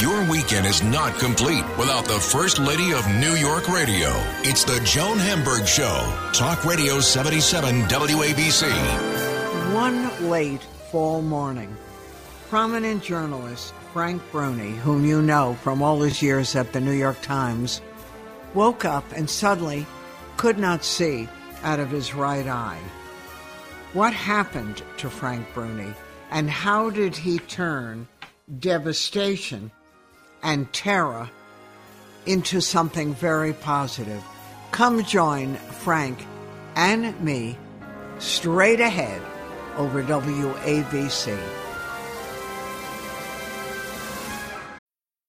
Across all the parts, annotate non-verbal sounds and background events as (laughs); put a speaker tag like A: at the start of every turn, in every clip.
A: Your weekend is not complete without the First Lady of New York Radio. It's the Joan Hamburg Show. Talk Radio 77 WABC.
B: One late fall morning, prominent journalist Frank Bruni, whom you know from all his years at the New York Times, woke up and suddenly could not see out of his right eye. What happened to Frank Bruni and how did he turn devastation and terror into something very positive? Come join Frank and me straight ahead over WABC.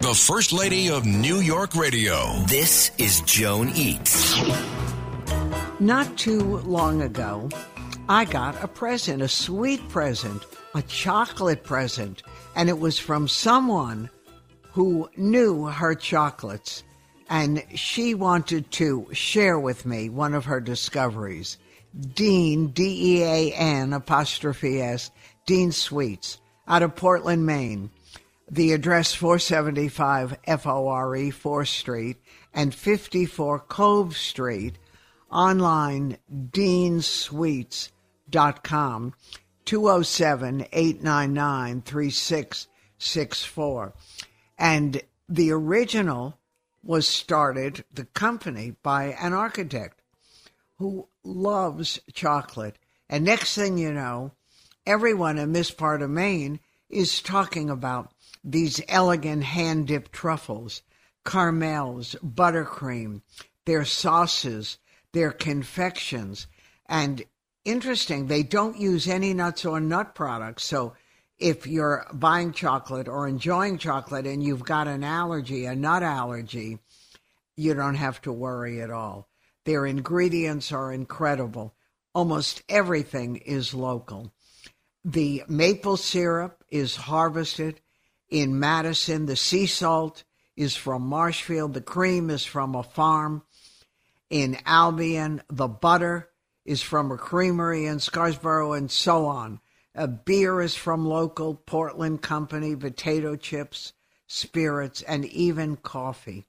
A: The First Lady of New York Radio.
C: This is Joan Eats.
B: Not too long ago, I got a present, a sweet present, a chocolate present, and it was from someone who knew her chocolates. And she wanted to share with me one of her discoveries. Dean, D E A N apostrophe S, Dean Sweets, out of Portland, Maine. The address 475 FORE 4th Street and 54 Cove Street. Online, deansweets.com, 207 899 3664. And the original was started, the company, by an architect who loves chocolate. And next thing you know, everyone in this part of Maine is talking about these elegant hand dipped truffles, caramels, buttercream, their sauces, their confections. And interesting, they don't use any nuts or nut products. So if you're buying chocolate or enjoying chocolate and you've got an allergy, a nut allergy, you don't have to worry at all. Their ingredients are incredible. Almost everything is local. The maple syrup is harvested in Madison. The sea salt is from Marshfield. The cream is from a farm in Albion. The butter is from a creamery in Scarborough, and so on. A beer is from local Portland company, potato chips, spirits, and even coffee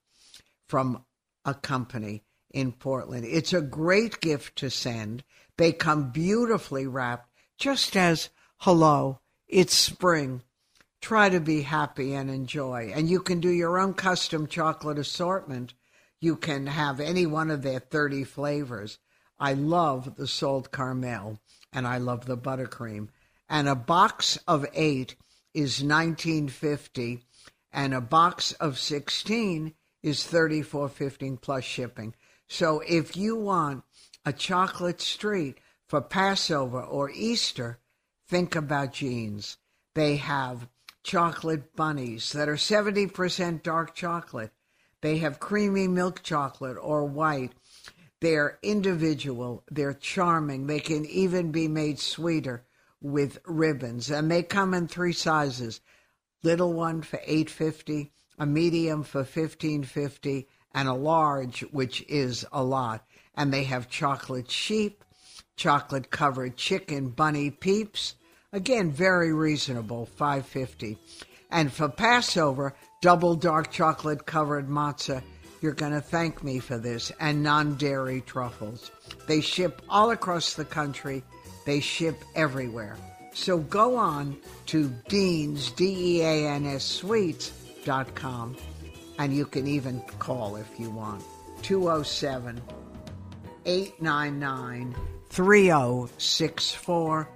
B: from a company in Portland. It's a great gift to send. They come beautifully wrapped, just as hello, it's spring try to be happy and enjoy. And you can do your own custom chocolate assortment. You can have any one of their 30 flavors. I love the salt caramel and I love the buttercream. And a box of eight is 1950 and a box of 16 is 34.15 plus shipping. So if you want a chocolate street for Passover or Easter, think about jeans. They have chocolate bunnies that are 70% dark chocolate. They have creamy milk chocolate or white. They're individual, they're charming. They can even be made sweeter with ribbons and they come in three sizes. Little one for 850, a medium for 1550 and a large which is a lot. And they have chocolate sheep, chocolate covered chicken bunny peeps, Again, very reasonable, 550. And for Passover, double dark chocolate covered matzah. You're going to thank me for this. And non dairy truffles. They ship all across the country, they ship everywhere. So go on to Dean's, D E A N S Sweets.com, and you can even call if you want. 207 899 3064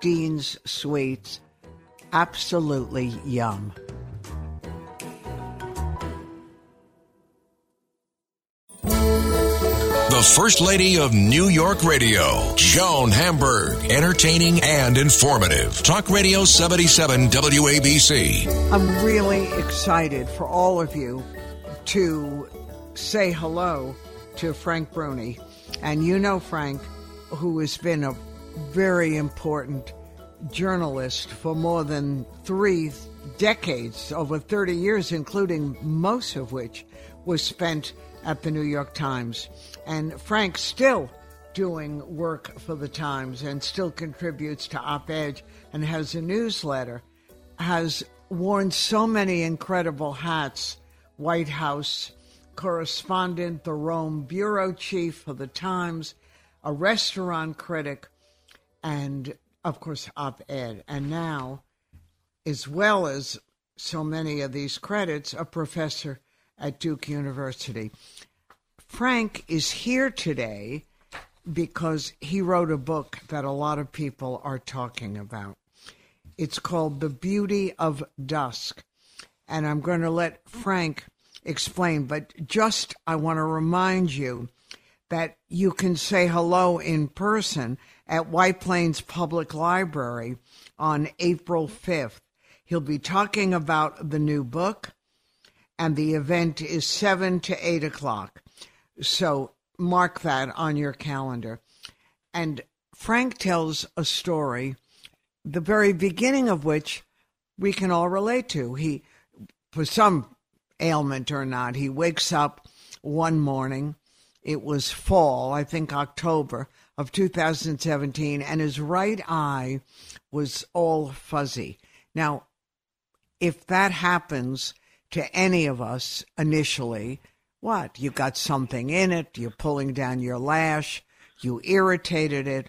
B: Dean's Sweets. Absolutely yum.
A: The First Lady of New York Radio, Joan Hamburg. Entertaining and informative. Talk Radio 77 WABC.
B: I'm really excited for all of you to say hello to Frank Bruni. And you know Frank, who has been a very important journalist for more than three decades, over 30 years, including most of which was spent at the New York Times. And Frank still doing work for the Times and still contributes to Op Ed and has a newsletter, has worn so many incredible hats White House correspondent, the Rome bureau chief for the Times, a restaurant critic, and of course, op ed. And now, as well as so many of these credits, a professor at Duke University. Frank is here today because he wrote a book that a lot of people are talking about. It's called The Beauty of Dusk. And I'm going to let Frank explain, but just I want to remind you that you can say hello in person at White Plains Public Library on April 5th. He'll be talking about the new book, and the event is 7 to 8 o'clock. So mark that on your calendar. And Frank tells a story, the very beginning of which we can all relate to. He, for some ailment or not, he wakes up one morning. It was fall, I think October of 2017, and his right eye was all fuzzy. Now, if that happens to any of us initially, what? You got something in it, you're pulling down your lash, you irritated it.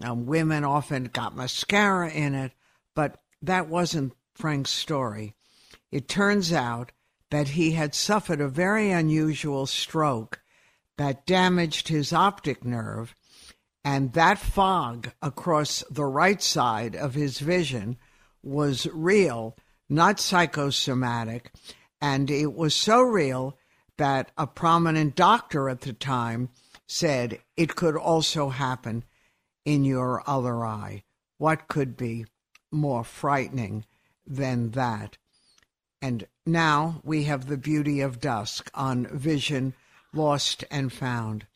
B: Um, women often got mascara in it, but that wasn't Frank's story. It turns out that he had suffered a very unusual stroke that damaged his optic nerve, and that fog across the right side of his vision was real, not psychosomatic, and it was so real that a prominent doctor at the time said it could also happen in your other eye. What could be more frightening than that? And now we have the beauty of dusk on Vision Lost and Found.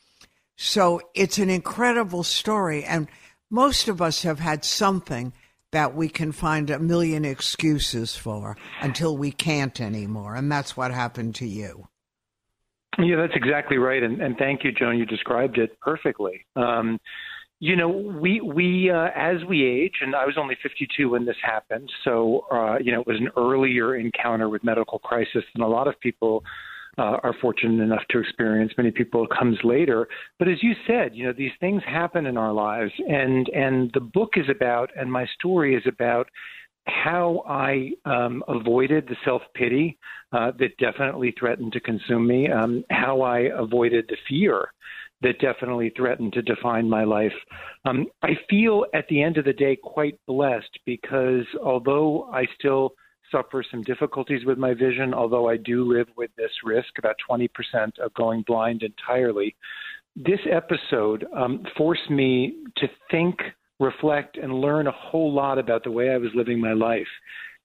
B: So it's an incredible story, and most of us have had something that we can find a million excuses for until we can't anymore. And that's what happened to you.
D: Yeah, that's exactly right. And, and thank you, Joan. You described it perfectly. Um, you know, we we uh, as we age, and I was only 52 when this happened, so uh, you know it was an earlier encounter with medical crisis than a lot of people uh, are fortunate enough to experience. Many people comes later, but as you said, you know these things happen in our lives, and and the book is about, and my story is about how I um, avoided the self pity uh, that definitely threatened to consume me, um, how I avoided the fear that definitely threatened to define my life. Um, I feel at the end of the day quite blessed because although I still suffer some difficulties with my vision, although I do live with this risk, about 20% of going blind entirely, this episode um, forced me to think, reflect, and learn a whole lot about the way I was living my life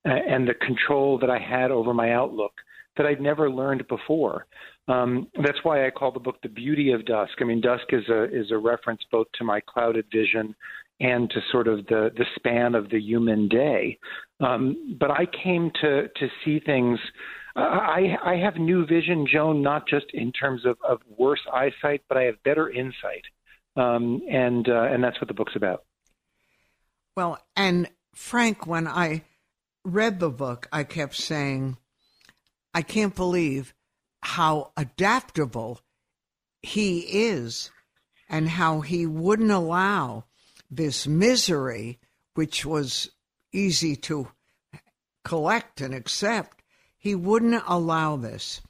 D: uh, and the control that I had over my outlook that I'd never learned before. Um, that's why I call the book "The Beauty of Dusk." I mean, dusk is a is a reference both to my clouded vision and to sort of the the span of the human day. Um, but I came to to see things. I I have new vision, Joan, not just in terms of, of worse eyesight, but I have better insight, um, and uh, and that's what the book's about.
B: Well, and Frank, when I read the book, I kept saying, I can't believe how adaptable he is and how he wouldn't allow this misery which was easy to collect and accept, he wouldn't allow this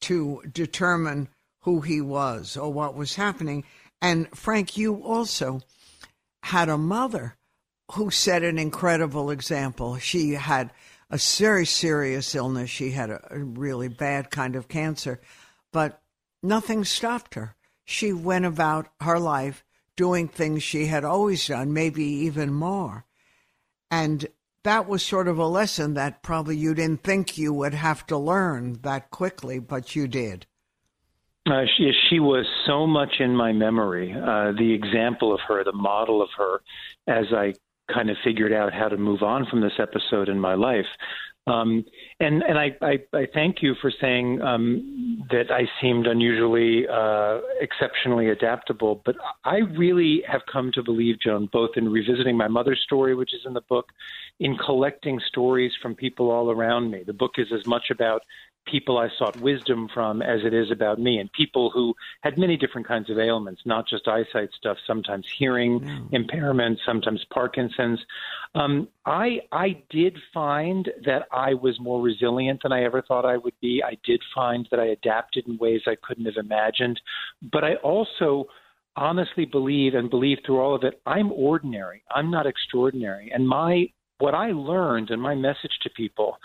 B: to determine who he was or what was happening. And Frank, you also had a mother who set an incredible example. She had a very serious illness. She had a, really bad kind of cancer, but nothing stopped her. She went about her life doing things she had always done, maybe even more. And that was sort of a lesson that probably you didn't think you would have to learn that quickly, but you did.
D: Uh, she, she was so much in my memory. Uh, the example of her, the model of her, as I kind of figured out how to move on from this episode in my life. Um, and and I, I, I, thank you for saying um, that I seemed unusually, uh, exceptionally adaptable. But I really have come to believe, Joan, both in revisiting my mother's story, which is in the book, in collecting stories from people all around me. The book is as much about people I sought wisdom from as it is about me, and people who had many different kinds of ailments, not just eyesight stuff, sometimes hearing mm. impairment, sometimes Parkinson's. Um, I I did find that I was more resilient than I ever thought I would be. I did find that I adapted in ways I couldn't have imagined, but I also honestly believe and believe through all of it i'm ordinary i'm not extraordinary and my what i learned and my message to people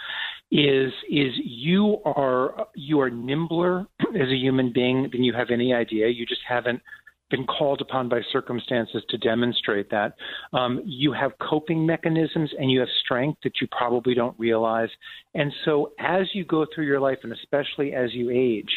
D: is is you are you are nimbler (clears throat) as a human being than you have any idea. You just haven't been called upon by circumstances to demonstrate that. Um, you have coping mechanisms and you have strength that you probably don't realize. And so, as you go through your life, and especially as you age,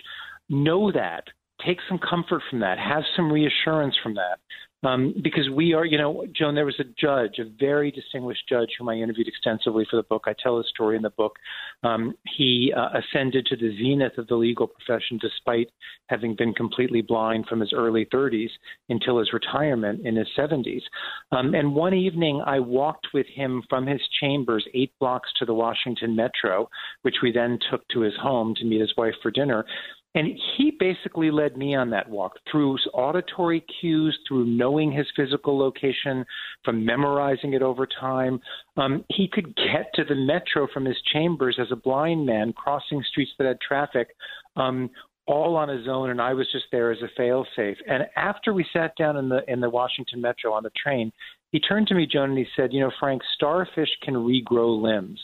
D: know that. Take some comfort from that. Have some reassurance from that. Um, because we are, you know, Joan, there was a judge, a very distinguished judge whom I interviewed extensively for the book. I tell his story in the book. Um, he uh, ascended to the zenith of the legal profession despite having been completely blind from his early 30s until his retirement in his 70s. Um, and one evening, I walked with him from his chambers eight blocks to the Washington Metro, which we then took to his home to meet his wife for dinner. And he basically led me on that walk through auditory cues, through knowing his physical location, from memorizing it over time. Um, he could get to the metro from his chambers as a blind man, crossing streets that had traffic, um, all on his own, and I was just there as a failsafe. And after we sat down in the in the Washington Metro on the train, he turned to me, Joan, and he said, "You know, Frank, starfish can regrow limbs."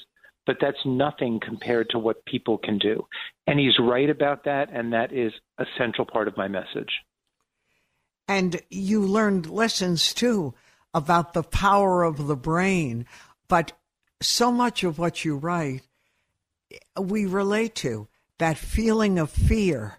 D: But that's nothing compared to what people can do. And he's right about that, and that is a central part of my message.
B: And you learned lessons too about the power of the brain, but so much of what you write we relate to that feeling of fear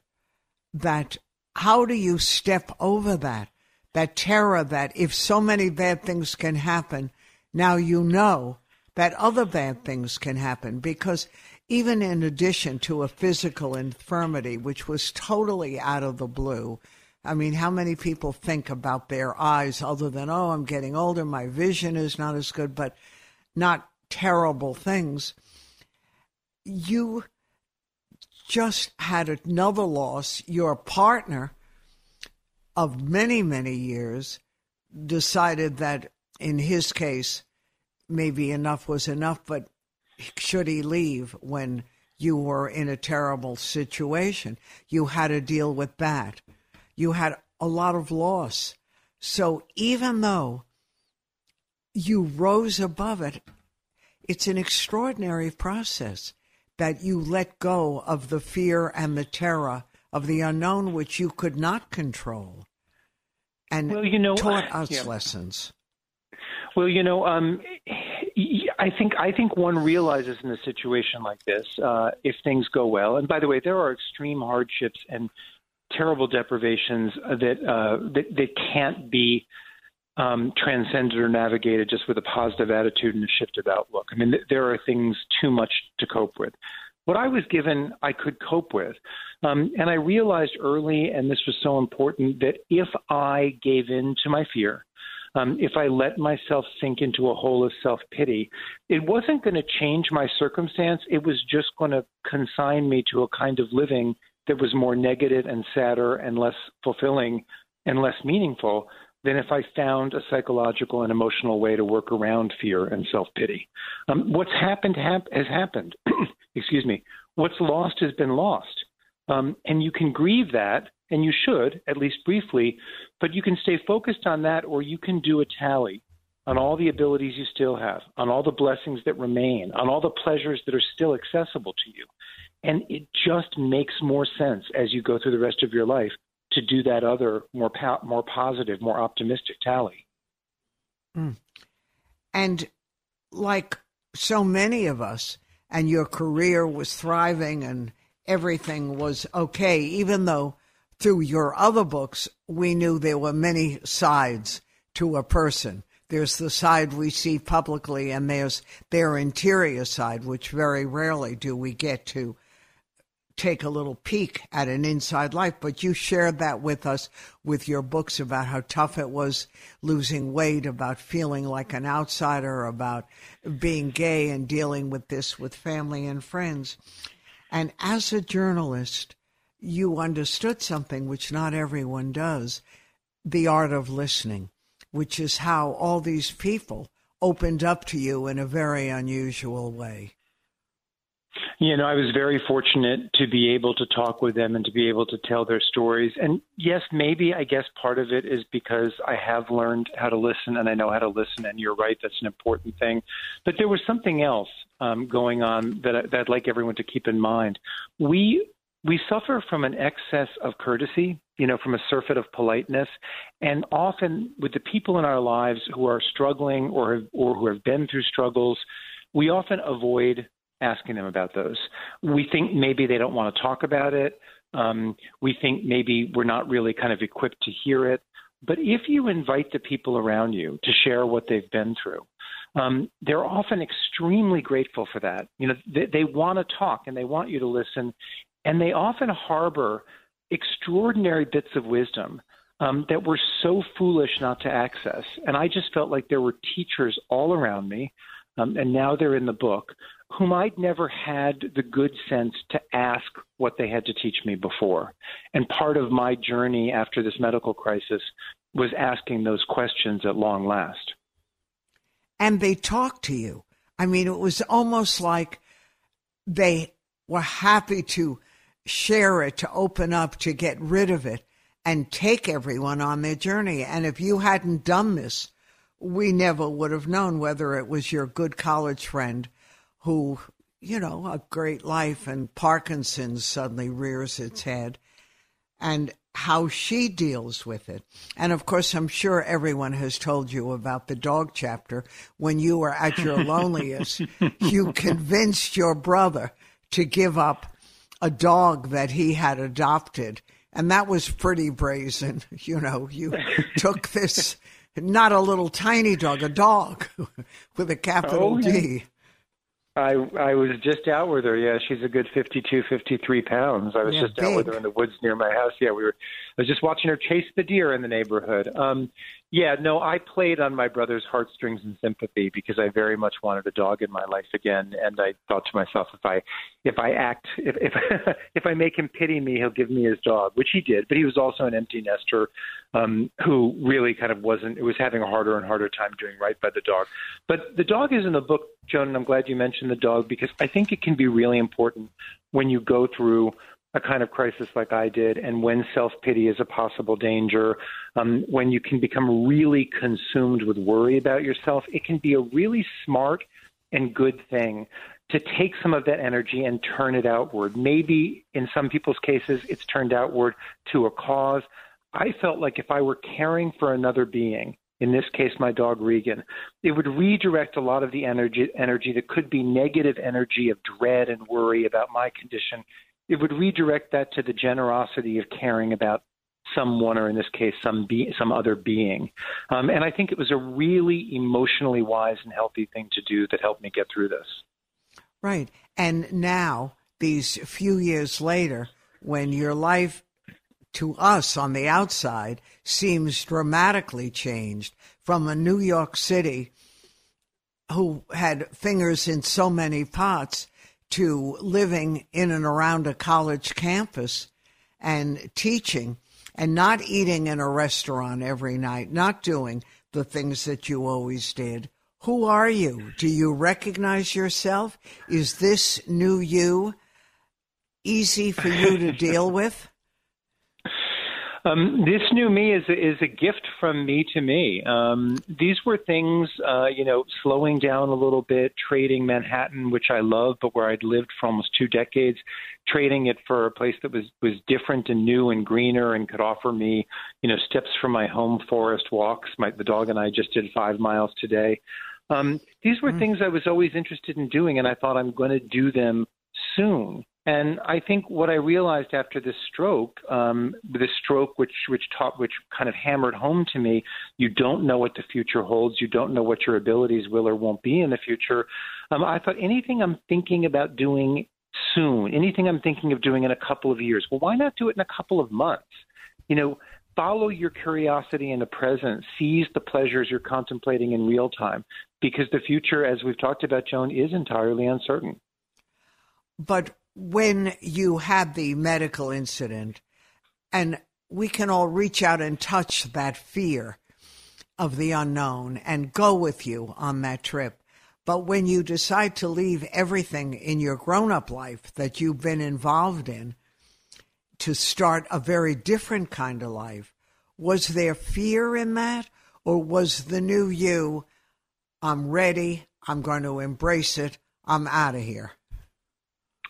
B: that how do you step over that that terror that if so many bad things can happen now you know that other bad things can happen because even in addition to a physical infirmity, which was totally out of the blue, I mean, how many people think about their eyes other than, oh, I'm getting older, my vision is not as good, but not terrible things? You just had another loss. Your partner of many, many years decided that in his case, maybe enough was enough, but should he leave when you were in a terrible situation? You had to deal with that. You had a lot of loss. So even though you rose above it, it's an extraordinary process that you let go of the fear and the terror of the unknown, which you could not control, and
D: well, you know,
B: taught us
D: yeah.
B: lessons.
D: Well, you know, um, I think I think one realizes in a situation like this, uh, if things go well. And by the way, there are extreme hardships and terrible deprivations that uh, that, that can't be um, transcended or navigated just with a positive attitude and a shifted outlook. I mean, th- there are things too much to cope with. What I was given, I could cope with. Um, and I realized early, and this was so important, that if I gave in to my fear, um, if I let myself sink into a hole of self pity, it wasn't going to change my circumstance. It was just going to consign me to a kind of living that was more negative and sadder and less fulfilling and less meaningful than if I found a psychological and emotional way to work around fear and self pity. Um, what's happened hap- has happened. (clears throat) Excuse me. What's lost has been lost. Um, and you can grieve that, and you should, at least briefly, but you can stay focused on that, or you can do a tally on all the abilities you still have, on all the blessings that remain, on all the pleasures that are still accessible to you. And it just makes more sense as you go through the rest of your life to do that other more po- more positive, more optimistic tally.
B: Mm. And like so many of us, and your career was thriving and everything was okay, even though through your other books we knew there were many sides to a person. There's the side we see publicly, and there's their interior side, which very rarely do we get to take a little peek at an inside life, but you shared that with us with your books about how tough it was losing weight, about feeling like an outsider, about being gay and dealing with this with family and friends. And as a journalist, you understood something which not everyone does the art of listening, which is how all these people opened up to you in a very unusual way.
D: You know, I was very fortunate to be able to talk with them and to be able to tell their stories. And yes, maybe I guess part of it is because I have learned how to listen and I know how to listen. And you're right, that's an important thing. But there was something else um, going on that, I, that I'd like everyone to keep in mind. We we suffer from an excess of courtesy, you know, from a surfeit of politeness, and often with the people in our lives who are struggling or or who have been through struggles, we often avoid asking them about those. We think maybe they don't want to talk about it. Um, we think maybe we're not really kind of equipped to hear it. But if you invite the people around you to share what they've been through, um, they're often extremely grateful for that. You know, they, they want to talk and they want you to listen, and they often harbor extraordinary bits of wisdom um, that were so foolish not to access. And I just felt like there were teachers all around me, um, and now they're in the book whom I'd never had the good sense to ask what they had to teach me before. And part of my journey after this medical crisis was asking those questions at long last.
B: And they talked to you. I mean, it was almost like they were happy to share it, to open up, to get rid of it, and take everyone on their journey. And if you hadn't done this, we never would have known whether it was your good college friend who, you know, a great life and Parkinson's suddenly rears its head and how she deals with it. And of course, I'm sure everyone has told you about the dog chapter. When you were at your (laughs) loneliest, you convinced your brother to give up a dog that he had adopted. And that was pretty brazen. (laughs) You know, you took this, not a little tiny dog, a dog (laughs) with a capital oh, D.
D: I I was just out with her. Yeah, she's a good fifty two, fifty three pounds. I was yeah, just big. out with her in the woods near my house. Yeah, we were. I was just watching her chase the deer in the neighborhood. Um, yeah, no, I played on my brother's heartstrings and sympathy because I very much wanted a dog in my life again, and I thought to myself, if I if I act if if (laughs) if I make him pity me, he'll give me his dog, which he did. But he was also an empty nester um, who really kind of wasn't. It was having a harder and harder time doing right by the dog. But the dog is in the book, Joan, and I'm glad you mentioned the dog because I think it can be really important when you go through a kind of crisis like I did, and when self pity is a possible danger, um, when you can become really consumed with worry about yourself, it can be a really smart and good thing to take some of that energy and turn it outward. Maybe in some people's cases, it's turned outward to a cause. I felt like if I were caring for another being, in this case my dog Regan, it would redirect a lot of the energy energy that could be negative energy of dread and worry about my condition it would redirect that to the generosity of caring about someone, or in this case, some be, some other being. Um, and I think it was a really emotionally wise and healthy thing to do that helped me get through this.
B: Right. And now, these few years later, when your life to us on the outside seems dramatically changed from a New York City who had fingers in so many pots to living in and around a college campus and teaching and not eating in a restaurant every night, not doing the things that you always did. Who are you? Do you recognize yourself? Is this new you easy for you to (laughs) deal with?
D: Um, this new me is is a gift from me to me. Um, these were things, uh, you know, slowing down a little bit, trading Manhattan, which I love, but where I'd lived for almost two decades, trading it for a place that was was different and new and greener and could offer me, you know, steps from my home forest walks. My the dog and I just did five miles today. Um, these were mm. things I was always interested in doing, and I thought I'm going to do them soon. And I think what I realized after this stroke, um, this stroke which which taught which kind of hammered home to me, you don't know what the future holds. You don't know what your abilities will or won't be in the future. Um, I thought anything I'm thinking about doing soon, anything I'm thinking of doing in a couple of years, well, why not do it in a couple of months? You know, follow your curiosity in the present, seize the pleasures you're contemplating in real time, because the future, as we've talked about, Joan, is entirely uncertain.
B: But when you had the medical incident, and we can all reach out and touch that fear of the unknown and go with you on that trip. But when you decide to leave everything in your grown up life that you've been involved in to start a very different kind of life, was there fear in that? Or was the new you, I'm ready, I'm going to embrace it, I'm out of here?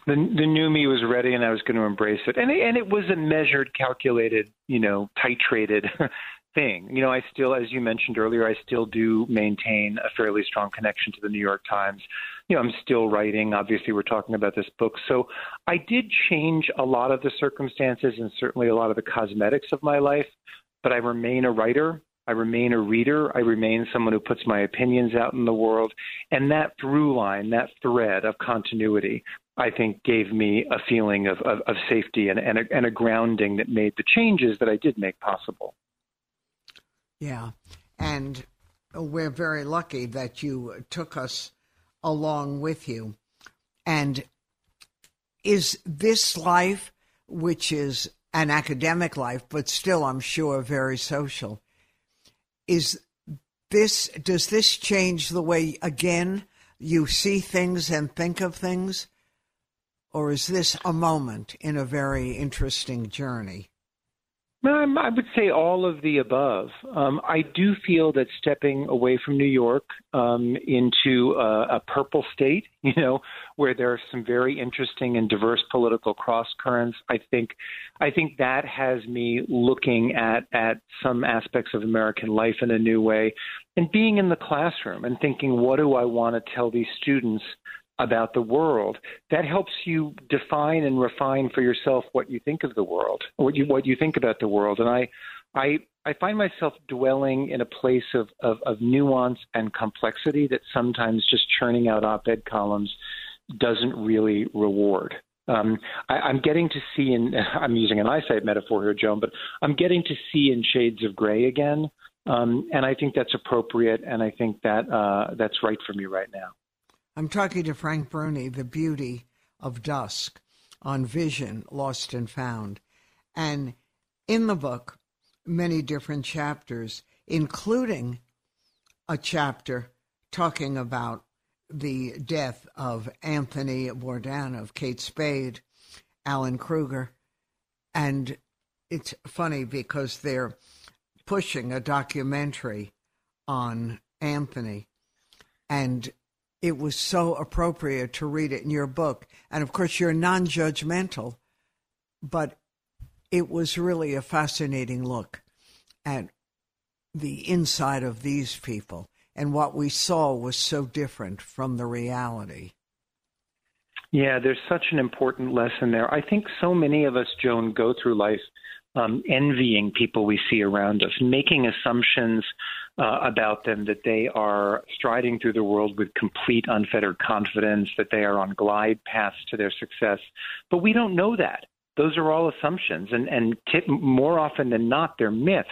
D: The the new me was ready and I was going to embrace it. And it, and it was a measured, calculated, you know, titrated (laughs) thing. You know, I still, as you mentioned earlier, I still do maintain a fairly strong connection to the New York Times. You know, I'm still writing. Obviously, we're talking about this book, so I did change a lot of the circumstances and certainly a lot of the cosmetics of my life. But I remain a writer. I remain a reader. I remain someone who puts my opinions out in the world. And that through line, that thread of continuity, I think gave me a feeling of, of, of safety and, and a, and a grounding that made the changes that I did make possible.
B: Yeah. And we're very lucky that you took us along with you. And is this life, which is an academic life, but still, I'm sure, very social, is this, does this change the way, again, you see things and think of things? or is this a moment in a very interesting journey?
D: I would say all of the above. Um, I do feel that stepping away from New York um, into a, a, purple state, (laughs) you know, where there are some very interesting and diverse political cross currents, I think, I think that has me looking at at some aspects of American life in a new way, and being in the classroom and thinking, what do I want to tell these students about the world, that helps you define and refine for yourself what you think of the world, what you what you think about the world. And I I I find myself dwelling in a place of, of, of nuance and complexity that sometimes just churning out op-ed columns doesn't really reward. Um, I, I'm getting to see in (laughs) I'm using an eyesight metaphor here, Joan, but I'm getting to see in shades of gray again, um, and I think that's appropriate, and I think that uh, that's right for me right now.
B: I'm talking to Frank Bruni, The Beauty of Dusk on Vision, Lost and Found. And in the book, many different chapters, including a chapter talking about the death of Anthony Bourdain, of Kate Spade, Alan Krueger. And it's funny because they're pushing a documentary on Anthony. And it was so appropriate to read it in your book. And of course, you're non judgmental, but it was really a fascinating look at the inside of these people. And what we saw was so different from the reality.
D: Yeah, there's such an important lesson there. I think so many of us, Joan, go through life um, envying people we see around us, making assumptions uh, about them that they are striding through the world with complete unfettered confidence, that they are on glide paths to their success. But we don't know that. Those are all assumptions, and, and t- more often than not, they're myths.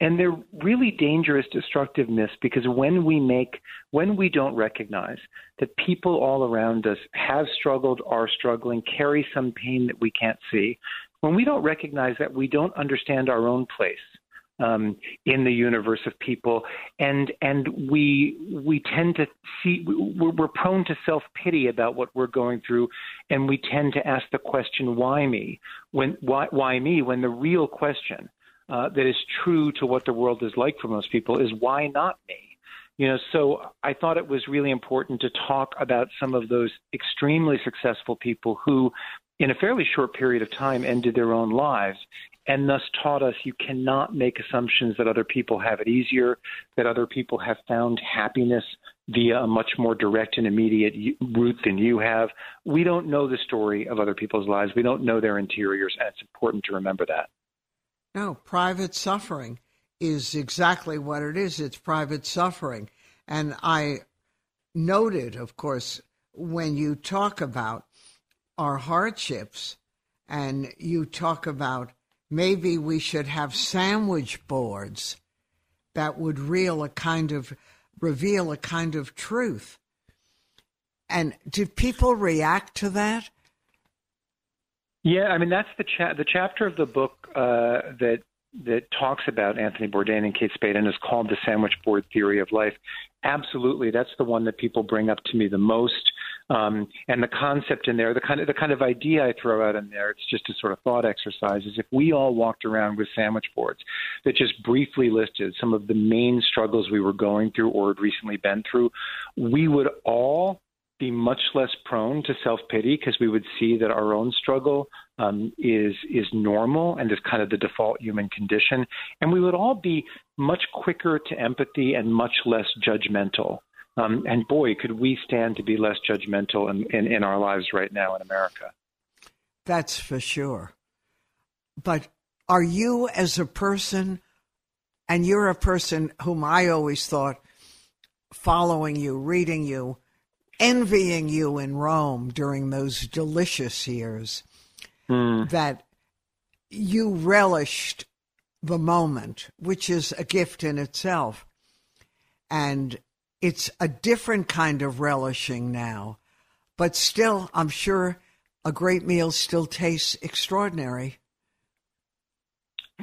D: And they're really dangerous, destructive myths because when we make, when we don't recognize that people all around us have struggled, are struggling, carry some pain that we can't see, when we don't recognize that we don't understand our own place um, in the universe of people, and and we we tend to see we're, we're prone to self pity about what we're going through, and we tend to ask the question why me? When why why me? When the real question uh, that is true to what the world is like for most people is why not me? You know so i thought it was really important to talk about some of those extremely successful people who in a fairly short period of time ended their own lives and thus taught us you cannot make assumptions that other people have it easier, that other people have found happiness via a much more direct and immediate route than you have. We don't know the story of other people's lives. We don't know their interiors, and it's important to remember that.
B: No, private suffering is exactly what it is. It's private suffering. And I noted, of course, when you talk about our hardships and you talk about maybe we should have sandwich boards that would reveal a kind of reveal a kind of truth. And did people react to that?
D: Yeah, I mean that's the cha- the chapter of the book uh, that that talks about Anthony Bourdain and Kate Spade and is called the sandwich board theory of life. Absolutely, that's the one that people bring up to me the most. Um, and the concept in there, the kind of the kind of idea I throw out in there, it's just a sort of thought exercise. Is if we all walked around with sandwich boards that just briefly listed some of the main struggles we were going through or had recently been through, we would all be much less prone to self pity because we would see that our own struggle um, is is normal and is kind of the default human condition, and we would all be much quicker to empathy and much less judgmental. Um, and boy, could we stand to be less judgmental in, in, in our lives right now in America.
B: That's for sure. But are you, as a person, and you're a person whom I always thought following you, reading you, envying you in Rome during those delicious years, mm. that you relished the moment, which is a gift in itself. And it's a different kind of relishing now. But still, I'm sure a great meal still tastes extraordinary.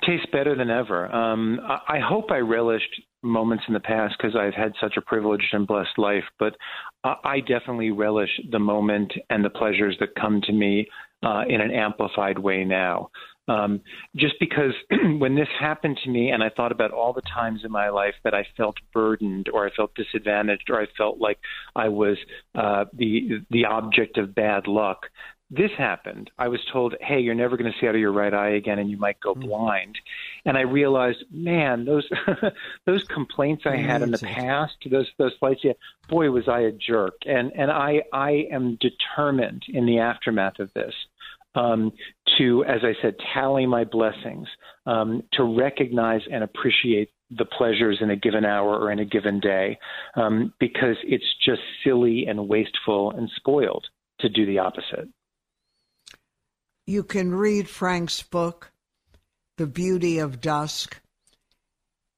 D: Tastes better than ever. Um, I, I hope I relished moments in the past because I've had such a privileged and blessed life, but I definitely relish the moment and the pleasures that come to me uh, in an amplified way now. Um, just because (clears throat) when this happened to me, and I thought about all the times in my life that I felt burdened, or I felt disadvantaged, or I felt like I was uh, the the object of bad luck. This happened. I was told, "Hey, you're never going to see out of your right eye again, and you might go mm-hmm. blind." And I realized, man, those (laughs) those complaints I had in the past, those those flights, yeah, boy, was I a jerk. And and I I am determined in the aftermath of this um, to, as I said, tally my blessings, um, to recognize and appreciate the pleasures in a given hour or in a given day, um, because it's just silly and wasteful and spoiled to do the opposite.
B: You can read Frank's book, The Beauty of Dusk,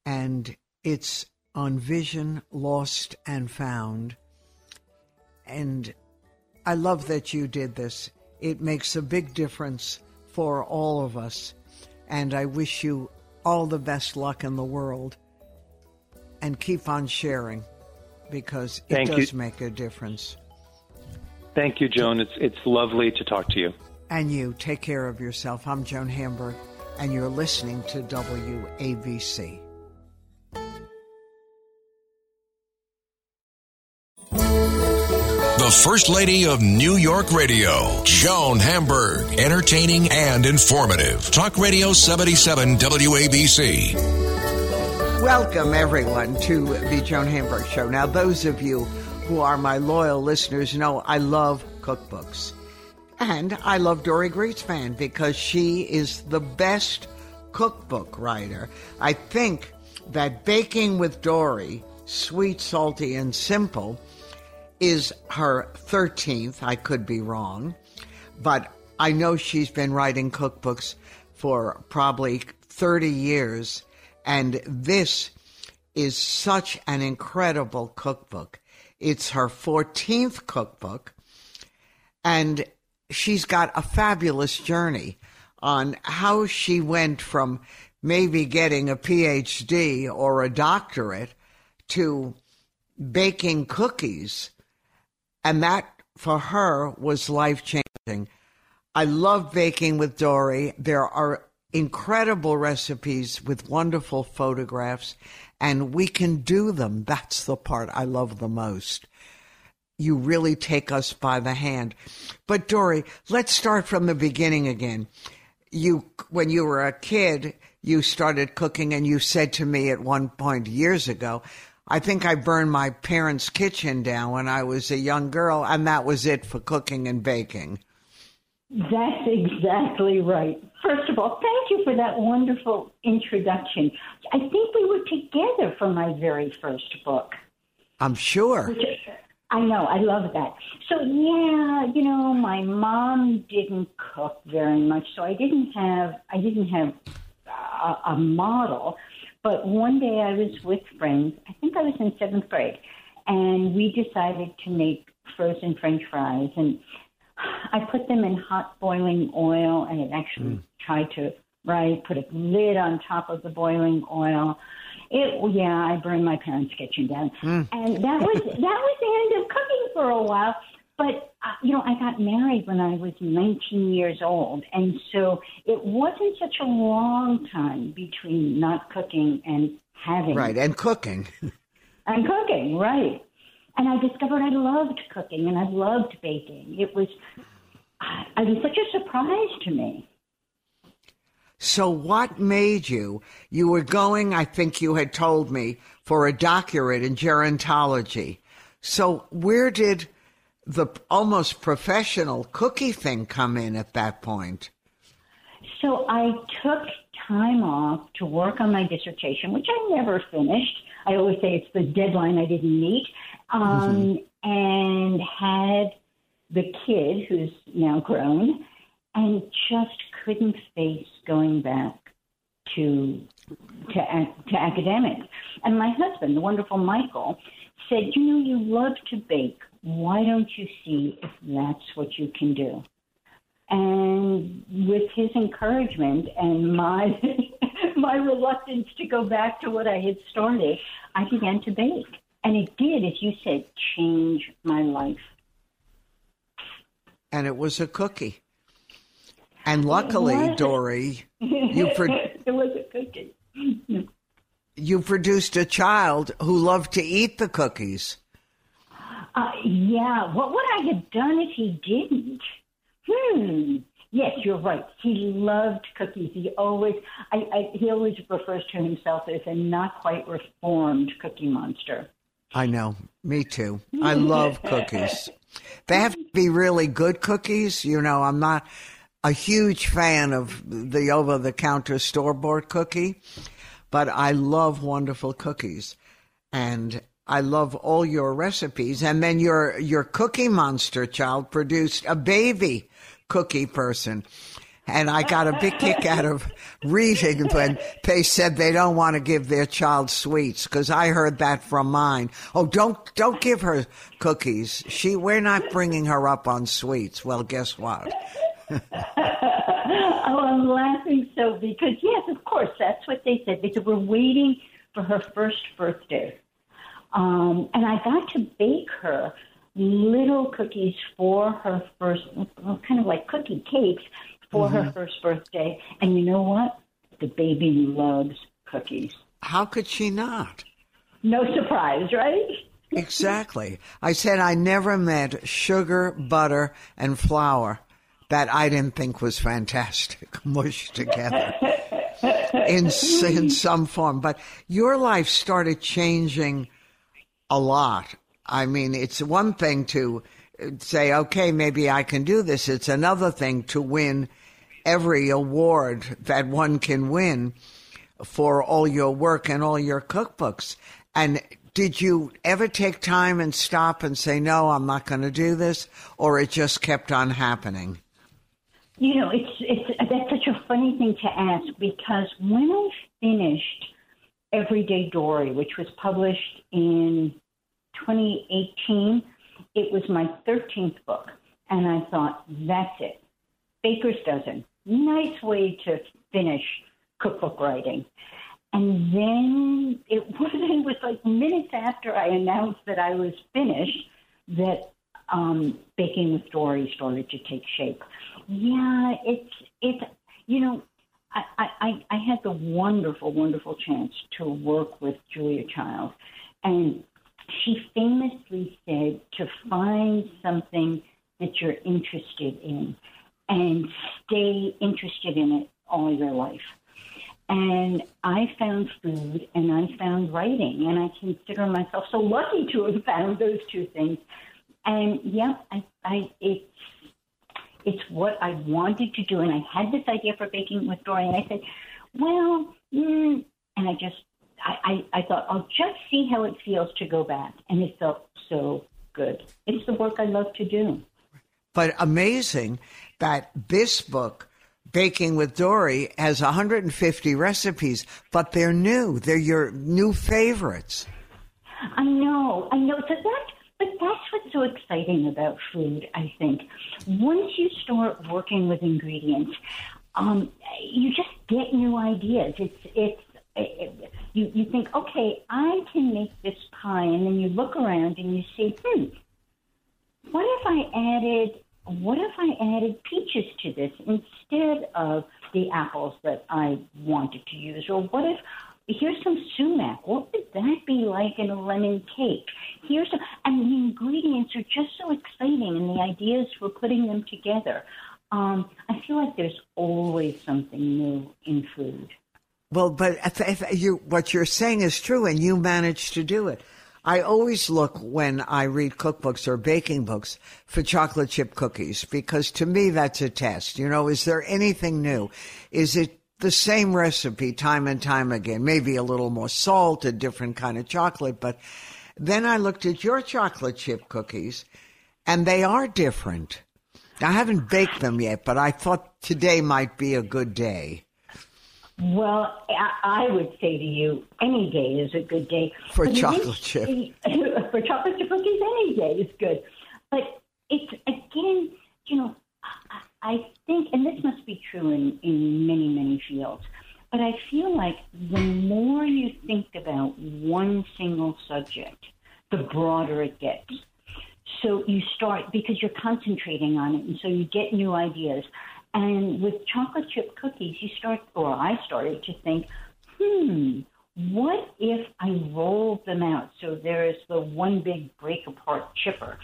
B: and it's on Vision Lost and Found. And I love that you did this. It makes a big difference for all of us. And I wish you all the best luck in the world. And keep on sharing because it Thank does you. make a difference.
D: Thank you, Joan. It's, it's lovely to talk to you.
B: And you take care of yourself. I'm Joan Hamburg, and you're listening to WABC.
A: The First Lady of New York Radio, Joan Hamburg. Entertaining and informative. Talk Radio 77 WABC.
B: Welcome, everyone, to the Joan Hamburg Show. Now, those of you who are my loyal listeners know I love cookbooks. And I love Dorie Greenspan because she is the best cookbook writer. I think that Baking with Dorie, sweet, salty, and simple, is her 13th. I could be wrong, but I know she's been writing cookbooks for probably 30 years, and this is such an incredible cookbook. It's her 14th cookbook, and she's got a fabulous journey on how she went from maybe getting a PhD or a doctorate to baking cookies. And that for her was life changing. I love baking with Dorie. There are incredible recipes with wonderful photographs, and we can do them. That's the part I love the most. You really take us by the hand. But Dorie, let's start from the beginning again. You, when you were a kid, you started cooking, and you said to me at one point years ago, I think I burned my parents' kitchen down when I was a young girl, and that was it for cooking and baking.
E: That's exactly right. First of all, thank you for that wonderful introduction. I think we were together for my very first book.
B: I'm sure.
E: Which, I know, I love that. So, yeah, you know, my mom didn't cook very much, so I didn't have I didn't have a, a model. But one day I was with friends. I think I was in seventh grade, and we decided to make frozen French fries and I put them in hot boiling oil and it actually mm. tried to right put a lid on top of the boiling oil. It yeah, I burned my parents' kitchen down, mm. and that was that was the end of cooking for a while. But uh, you know, I got married when I was 19 years old, and so it wasn't such a long time between not cooking and having
B: right and cooking (laughs)
E: and cooking right and I discovered I loved cooking and I loved baking. It was, it was such a surprise to me.
B: So, what made you? You were going, I think you had told me, for a doctorate in gerontology. So, where did the almost professional cookie thing come in at that point?
E: So, I took time off to work on my dissertation, which I never finished. I always say it's the deadline I didn't meet um, mm-hmm. and had the kid who's now grown and just couldn't face going back to to to academics. And my husband, the wonderful Michael, said, "You know, you love to bake. Why don't you see if that's what you can do?" And with his encouragement and my (laughs) my reluctance to go back to what I had started, I began to bake. And it did, as you said, change my life.
B: And it was a cookie. And luckily, Dorie, (laughs) you pro-
E: it was a cookie.
B: you produced a child who loved to eat the cookies.
E: Uh, yeah. What would I have done if he didn't? Hmm. Yes, you're right. He loved cookies. He always, I, I, he always refers to himself as a not quite reformed cookie monster.
B: I know. Me too. I (laughs) love cookies. They have to be really good cookies. You know, I'm not a huge fan of the over the counter store bought cookie, but I love wonderful cookies. And I love all your recipes. And then your your cookie monster child produced a baby cookie person. And I got a big kick out of reading when they said they don't want to give their child sweets because I heard that from mine. Oh, don't don't give her cookies. She we're not bringing her up on sweets. Well, guess what? (laughs)
E: oh, I'm laughing so because yes, of course, that's what they said. They said we're waiting for her first birthday, um, and I got to bake her little cookies for her first, kind of like cookie cakes for mm-hmm. her first birthday. And you know what? The baby loves cookies.
B: How could she not?
E: No surprise, right? (laughs)
B: exactly. I said I never met sugar, butter, and flour that I didn't think was fantastic (laughs) mushed together in in (laughs) some form. But your life started changing a lot. I mean, it's one thing to say, okay, maybe I can do this. It's another thing to win every award that one can win for all your work and all your cookbooks. And did you ever take time and stop and say, no, I'm not going to do this? Or it just kept on happening?
E: You know, it's, it's, that's such a funny thing to ask because when I finished Everyday Dorie, which was published in 2018, it was my 13th book. And I thought, that's it. Baker's Dozen nice way to finish cookbook writing. And then it (laughs) wasn't it was like minutes after I announced that I was finished that um, baking with Dorie started to take shape. Yeah, it's it's you know I, I I had the wonderful wonderful chance to work with Julia Child, and she famously said to find something that you're interested in and stay interested in it all your life. And I found food and I found writing, and I consider myself so lucky to have found those two things. And yeah, I, I it's it's what I wanted to do, and I had this idea for baking with Dorie, and I said, well, mm, and I just I, I, I thought I'll just see how it feels to go back, and it felt so good. It's the work I love to do.
B: But amazing that this book, Baking with Dorie, has 150 recipes, but they're new. They're your new favorites.
E: I know, I know. So that's but that's what's so exciting about food. I think once you start working with ingredients, um, you just get new ideas. It's it's it, you you think, okay, I can make this pie, and then you look around and you see, hmm, what if I added what if I added peaches to this instead of the apples that I wanted to use? Or what if here's some sumac? What would that be like in a lemon cake? Here's some, and the ingredients are just so exciting, and the ideas for putting them together. Um, I feel like there's always something new in food.
B: Well, but if, if you, what you're saying is true, and you managed to do it. I always look when I read cookbooks or baking books for chocolate chip cookies because to me that's a test. You know, is there anything new? Is it the same recipe time and time again? Maybe a little more salt, a different kind of chocolate, but then I looked at your chocolate chip cookies and they are different. I haven't baked them yet, but I thought today might be a good day.
E: Well, I would say to you, any day is a good day
B: for but chocolate chip. (laughs)
E: for chocolate chip cookies, any day is good. But it's again, you know, I think, and this must be true in, in many, many fields. But I feel like the more you think about one single subject, the broader it gets. So you start because you're concentrating on it, and so you get new ideas. And with chocolate chip cookies, you start, or I started to think, hmm, what if I rolled them out? So there is the one big break apart chipper.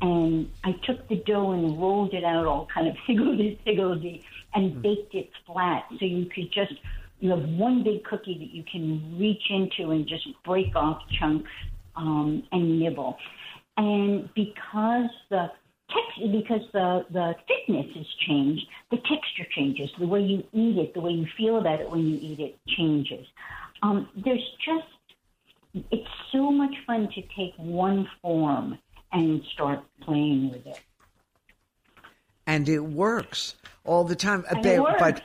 E: And I took the dough and rolled it out all kind of (laughs) higgledy piggledy and mm. baked it flat. So you could just, you have one big cookie that you can reach into and just break off chunks um, and nibble. And because the text because the the thickness has changed, the texture changes. The way you eat it, the way you feel about it when you eat it changes. Um, there's just it's so much fun to take one form and start playing with it.
B: And it works all the time.
E: And it works.
B: But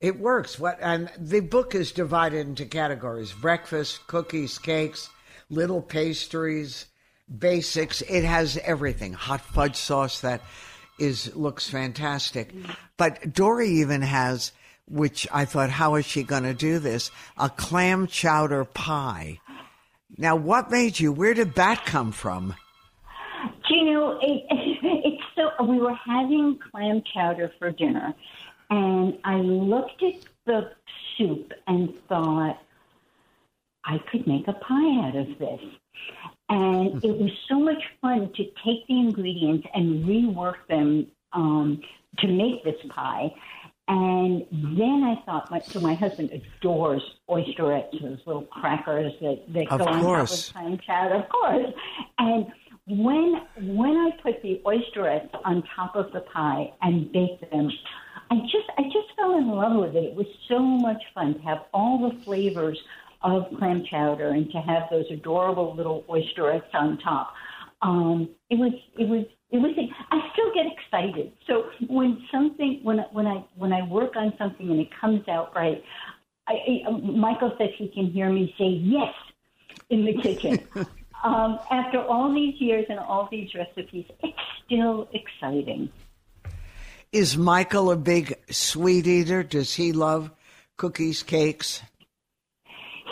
B: it works. What and the book is divided into categories: breakfast, cookies, cakes, little pastries basics. It has everything. Hot fudge sauce that is looks fantastic. Mm-hmm. But Dorie even has, which I thought, how is she going to do this? A clam chowder pie. Now, what made you? Where did that come from?
E: You know, it, (laughs) it's so. We were having clam chowder for dinner, and I looked at the soup and thought, I could make a pie out of this. And it was so much fun to take the ingredients and rework them um, to make this pie. And then I thought, my, so my husband adores oysterettes, those little crackers that, that
B: of
E: go on top of clam chowder, of course. And when when I put the oysterettes on top of the pie and baked them, I just I just fell in love with it. It was so much fun to have all the flavors of clam chowder and to have those adorable little oysterettes on top. Um, it was it was it was I still get excited. So when something when when I when I work on something and it comes out right, I, I, Michael says he can hear me say yes in the kitchen. (laughs) um, after all these years and all these recipes, it's still exciting.
B: Is Michael a big sweet eater? Does he love cookies, cakes?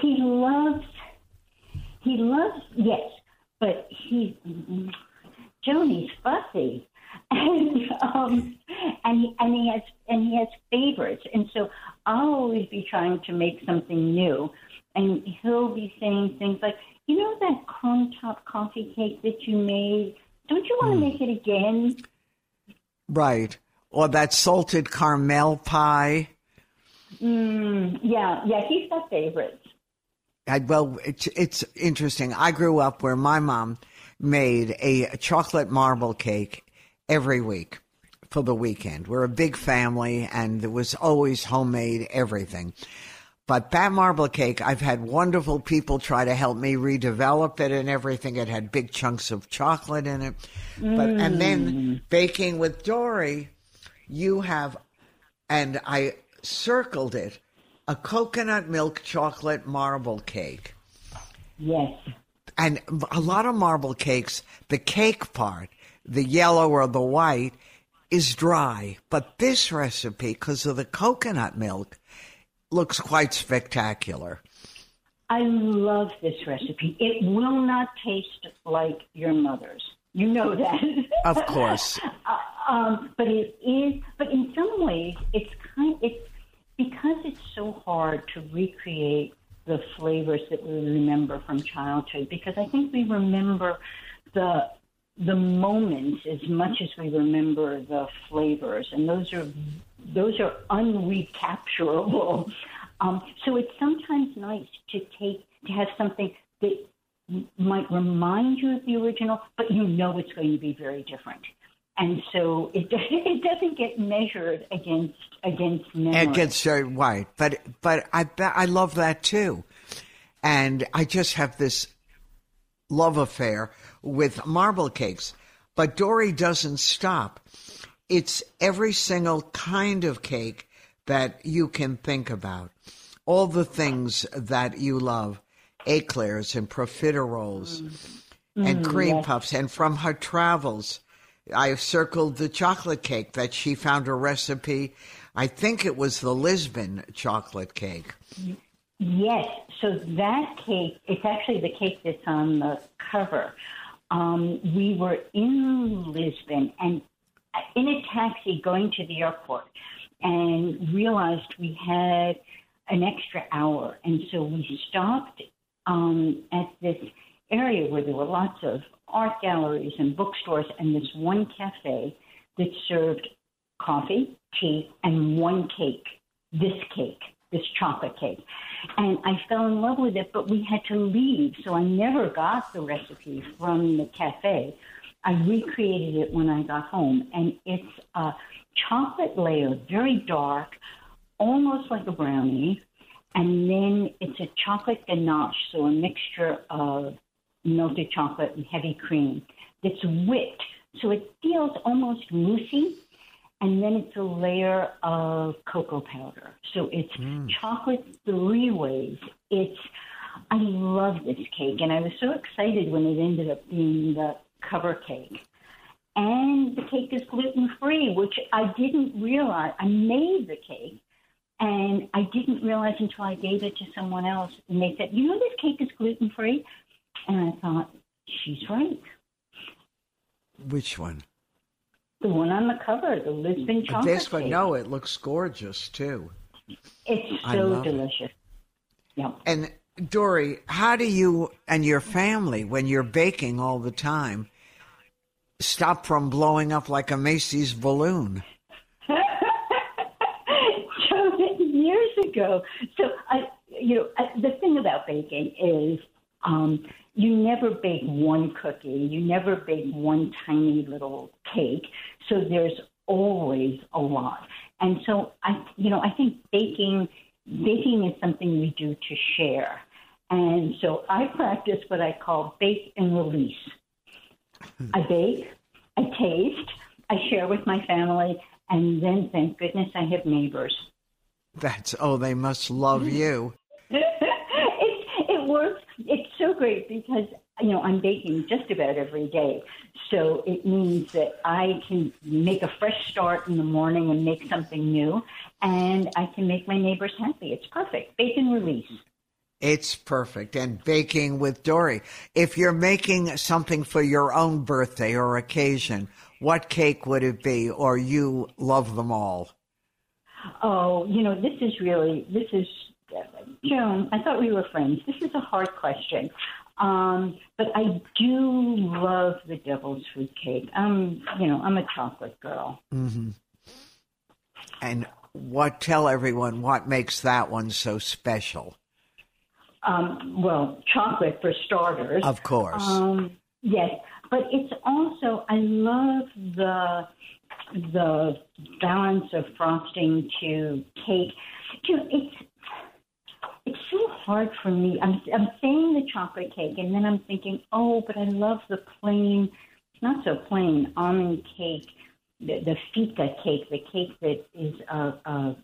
E: He loves, he loves, yes, but he, Joni's fussy. (laughs) And um, and he, and he has and he has favorites, and so I'll always be trying to make something new, and he'll be saying things like, "You know that corn top coffee cake that you made? Don't you want to make it again?"
B: Right. Or that salted caramel pie.
E: Mm, yeah, yeah, he's got favorites.
B: I, well, it's, it's interesting. I grew up where my mom made a chocolate marble cake every week for the weekend. We're a big family and there was always homemade everything. But that marble cake, I've had wonderful people try to help me redevelop it and everything. It had big chunks of chocolate in it. But and then mm. baking with Dorie, you have and I circled it, a coconut milk chocolate marble cake.
E: Yes.
B: And a lot of marble cakes, the cake part, the yellow or the white, is dry. But this recipe, because of the coconut milk, looks quite spectacular.
E: I love this recipe. It will not taste like your mother's. You know that.
B: Of course. (laughs)
E: Uh, um, but it is. But in some ways, it's kind. It's because it's so hard to recreate the flavors that we remember from childhood. Because I think we remember the the moments as much as we remember the flavors, and those are those are unrecapturable. (laughs) Um, so it's sometimes nice to take to have something that might remind you of the original, but you know it's going to be very different. And so it (laughs) it doesn't get measured against against memory.
B: Against uh, white, but but I I love that too, and I just have this love affair with marble cakes. But Dorie doesn't stop. It's every single kind of cake that you can think about. All the things that you love eclairs and profiteroles and cream puffs. And from her travels, I circled the chocolate cake that she found a recipe. I think it was the Lisbon chocolate cake.
E: Yes. So that cake, it's actually the cake that's on the cover. Um, we were in Lisbon and in a taxi going to the airport and realized we had an extra hour. And so we stopped um, at this area where there were lots of art galleries and bookstores and this one cafe that served coffee, tea, and one cake, this cake, this chocolate cake. And I fell in love with it, but we had to leave, so I never got the recipe from the cafe. I recreated it when I got home, and it's a chocolate layer, very dark, almost like a brownie, and then it's a chocolate ganache, so a mixture of melted chocolate and heavy cream that's whipped. So it feels almost moussey. And then it's a layer of cocoa powder. So it's hmm. chocolate three ways. It's, I love this cake. And I was so excited when it ended up being the cover cake. And the cake is gluten free, which I didn't realize. I made the cake and I didn't realize until I gave it to someone else. And they said, You know, this cake is gluten free? And I thought, She's right.
B: Which one?
E: The one on the cover, the Lisbon chocolate
B: This one,
E: cake.
B: no, it looks gorgeous too.
E: It's so
B: it.
E: delicious. Yeah.
B: And Dorie, how do you and your family, when you're baking all the time, stop from blowing up like a Macy's balloon? (laughs)
E: so years ago. So I, you know, I, the thing about baking is um, you never bake one cookie. You never bake one tiny little cake. So there's always a lot. And so I, you know, I think baking, baking is something we do to share. And so I practice what I call bake and release. Hmm. I bake, I taste, I share with my family, and then thank goodness I have neighbors.
B: That's oh, they must love mm-hmm. you. (laughs)
E: it, it works. It's so great because you know, I'm baking just about every day. So it means that I can make a fresh start in the morning and make something new, and I can make my neighbors happy. It's perfect. Bake and release.
B: It's perfect. And baking with Dorie. If you're making something for your own birthday or occasion, what cake would it be? Or you love them all?
E: Oh, you know, this is really, this is, Joan, I thought we were friends. This is a hard question. Um, but I do love the devil's food cake. I'm, you know, I'm a chocolate girl.
B: Mm-hmm. And what, tell everyone what makes that one so special?
E: Um, well, chocolate for starters.
B: Of course.
E: Um, yes, but it's also I love the the balance of frosting to cake. You know, it's it's so hard for me. I'm I'm saying the chocolate cake, and then I'm thinking, oh, but I love the plain, not so plain almond cake, the, the fika cake, the cake that is a, a,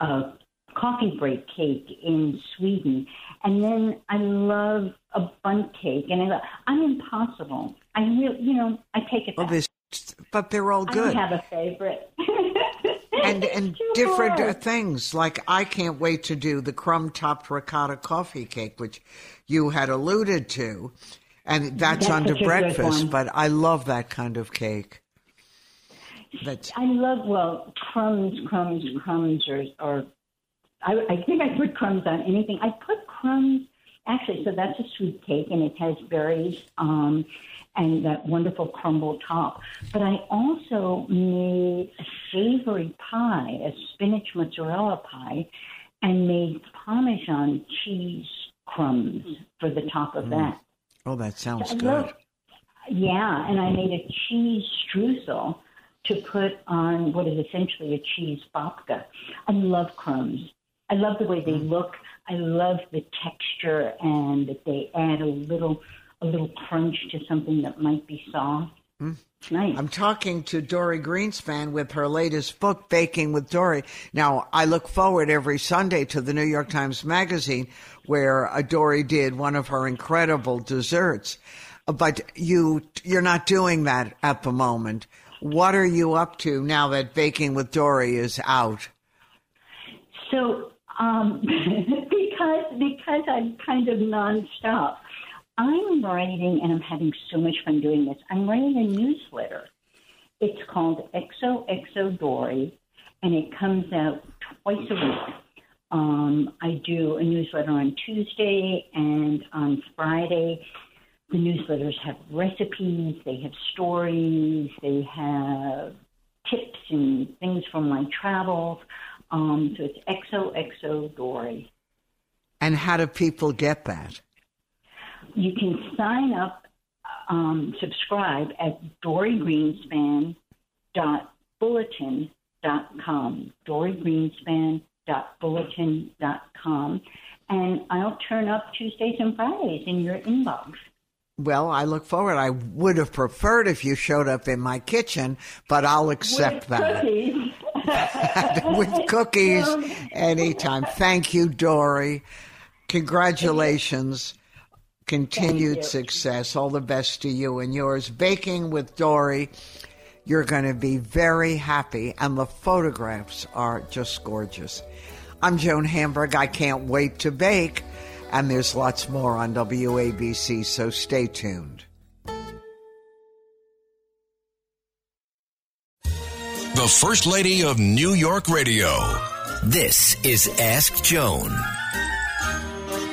E: a coffee break cake in Sweden. And then I love a Bundt cake, and I love, I'm impossible. I really, you know, I take it.
B: Well, this, but they're all good.
E: I have a favorite. (laughs)
B: and and different uh, things. Like I can't wait to do the crumb topped ricotta coffee cake, which you had alluded to, and that's, that's under breakfast. But I love that kind of cake.
E: That's I love well crumbs, crumbs, crumbs, or, or I, I think I put crumbs on anything. I put crumbs actually. So that's a sweet cake, and it has berries. Um, and that wonderful crumble top. But I also made a savory pie, a spinach mozzarella pie, and made Parmesan cheese crumbs for the top of mm. that.
B: Oh, that sounds
E: so
B: good. Love,
E: yeah, and I made a cheese streusel to put on what is essentially a cheese babka. I love crumbs. I love the way they mm. look. I love the texture and that they add a little a little crunch to something that might be soft. Mm. Nice.
B: I'm talking to Dorie Greenspan with her latest book, Baking with Dorie. Now, I look forward every Sunday to the New York Times Magazine, where uh, Dorie did one of her incredible desserts. But you, you're not doing that at the moment. What are you up to now that Baking with Dory is out?
E: So, um, (laughs) because because I'm kind of nonstop, I'm writing, and I'm having so much fun doing this. I'm writing a newsletter. It's called XOXO Dorie, and it comes out twice a week. Um, I do a newsletter on Tuesday and on Friday. The newsletters have recipes, they have stories, they have tips and things from my travels. Um, so it's XOXO Dorie.
B: And how do people get that?
E: you can sign up, um, subscribe at doriegreenspan.bulletin.com. doriegreenspan.bulletin.com. And I'll turn up Tuesdays and Fridays in your inbox.
B: Well, I look forward. I would have preferred if you showed up in my kitchen, but I'll accept
E: With
B: that.
E: Cookies. (laughs)
B: With cookies um, anytime. Thank you, Dorie. Congratulations continued success. All the best to you and yours. Baking with Dorie, you're going to be very happy, and the photographs are just gorgeous. I'm Joan Hamburg. I can't wait to bake, and there's lots more on WABC, so stay tuned.
A: The First Lady of New York Radio.
C: This is Ask Joan.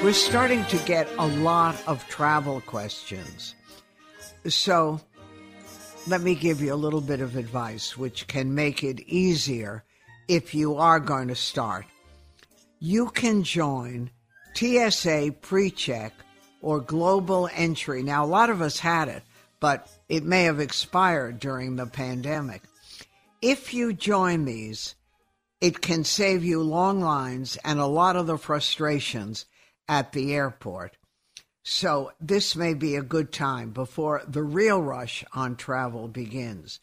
B: We're starting to get a lot of travel questions. So let me give you a little bit of advice which can make it easier if you are going to start. You can join TSA PreCheck or Global Entry. Now, a lot of us had it, but it may have expired during the pandemic. If you join these, it can save you long lines and a lot of the frustrations at the airport. So this may be a good time before the real rush on travel begins.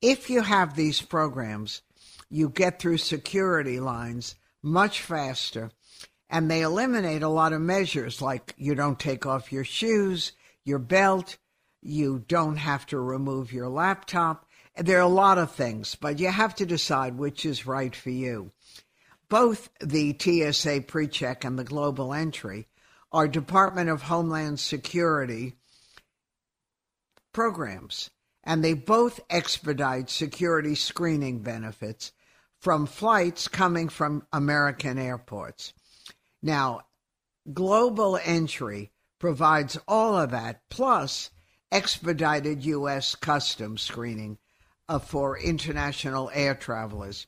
B: If you have these programs, you get through security lines much faster And they eliminate a lot of measures like you don't take off your shoes, your belt, you don't have to remove your laptop. There are a lot of things, but you have to decide which is right for you. Both the TSA PreCheck and the Global Entry are Department of Homeland Security programs, and they both expedite security screening benefits from flights coming from American airports. Now, Global Entry provides all of that, plus expedited U.S. customs screening uh, for international air travelers.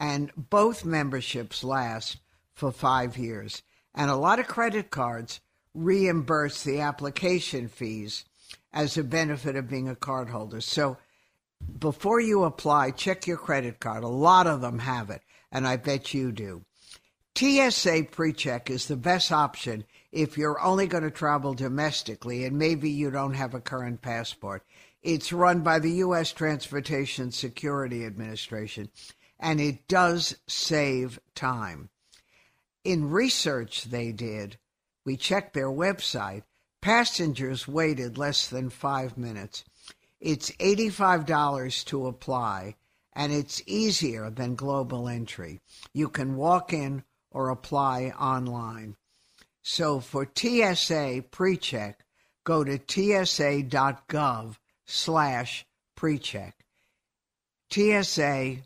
B: And both memberships last for five years. And a lot of credit cards reimburse the application fees as a benefit of being a cardholder. So before you apply, check your credit card. A lot of them have it, and I bet you do. TSA PreCheck is the best option if you're only going to travel domestically and maybe you don't have a current passport. It's run by the U.S. Transportation Security Administration, and it does save time. In research they did, we checked their website, passengers waited less than five minutes. It's $85 to apply, and it's easier than global entry. You can walk in or apply online. So for TSA PreCheck, go to tsa.gov slash precheck. tsa.gov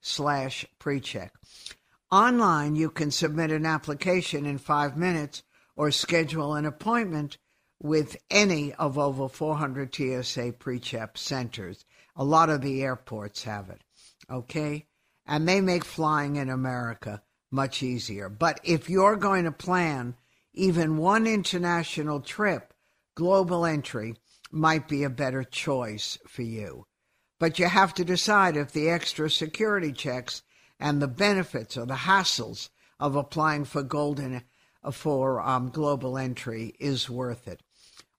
B: slash precheck. Online, you can submit an application in five minutes or schedule an appointment with any of over 400 TSA PreCheck centers. A lot of the airports have it. Okay? And they make flying in America much easier. But if you're going to plan even one international trip, global entry might be a better choice for you. But you have to decide if the extra security checks and the benefits or the hassles of applying for golden for um, global entry is worth it.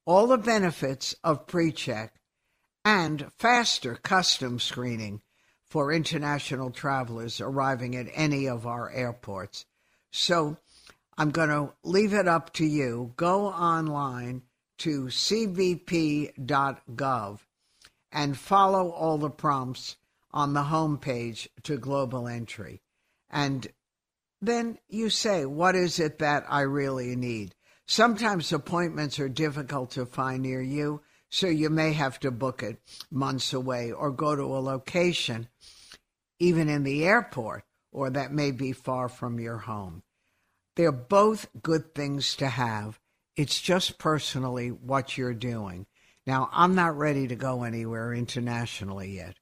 B: All the benefits of pre-check and faster custom screening for international travelers arriving at any of our airports. So I'm going to leave it up to you. Go online to cbp.gov and follow all the prompts on the homepage to global entry. And then you say, what is it that I really need? Sometimes appointments are difficult to find near you, so you may have to book it months away or go to a location even in the airport, or that may be far from your home. They're both good things to have. It's just personally what you're doing. Now, I'm not ready to go anywhere internationally yet.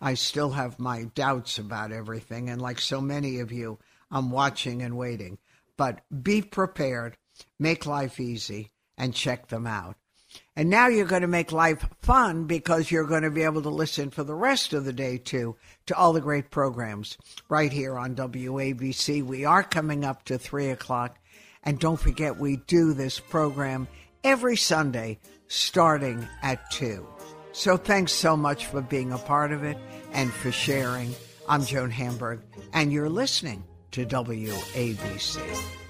B: I still have my doubts about everything, and like so many of you, I'm watching and waiting. But be prepared, make life easy, and check them out. And now you're going to make life fun because you're going to be able to listen for the rest of the day, too, to all the great programs right here on WABC. We are coming up to 3 o'clock. And don't forget, we do this program every Sunday starting at 2. So thanks so much for being a part of it and for sharing. I'm Joan Hamburg, and you're listening to WABC.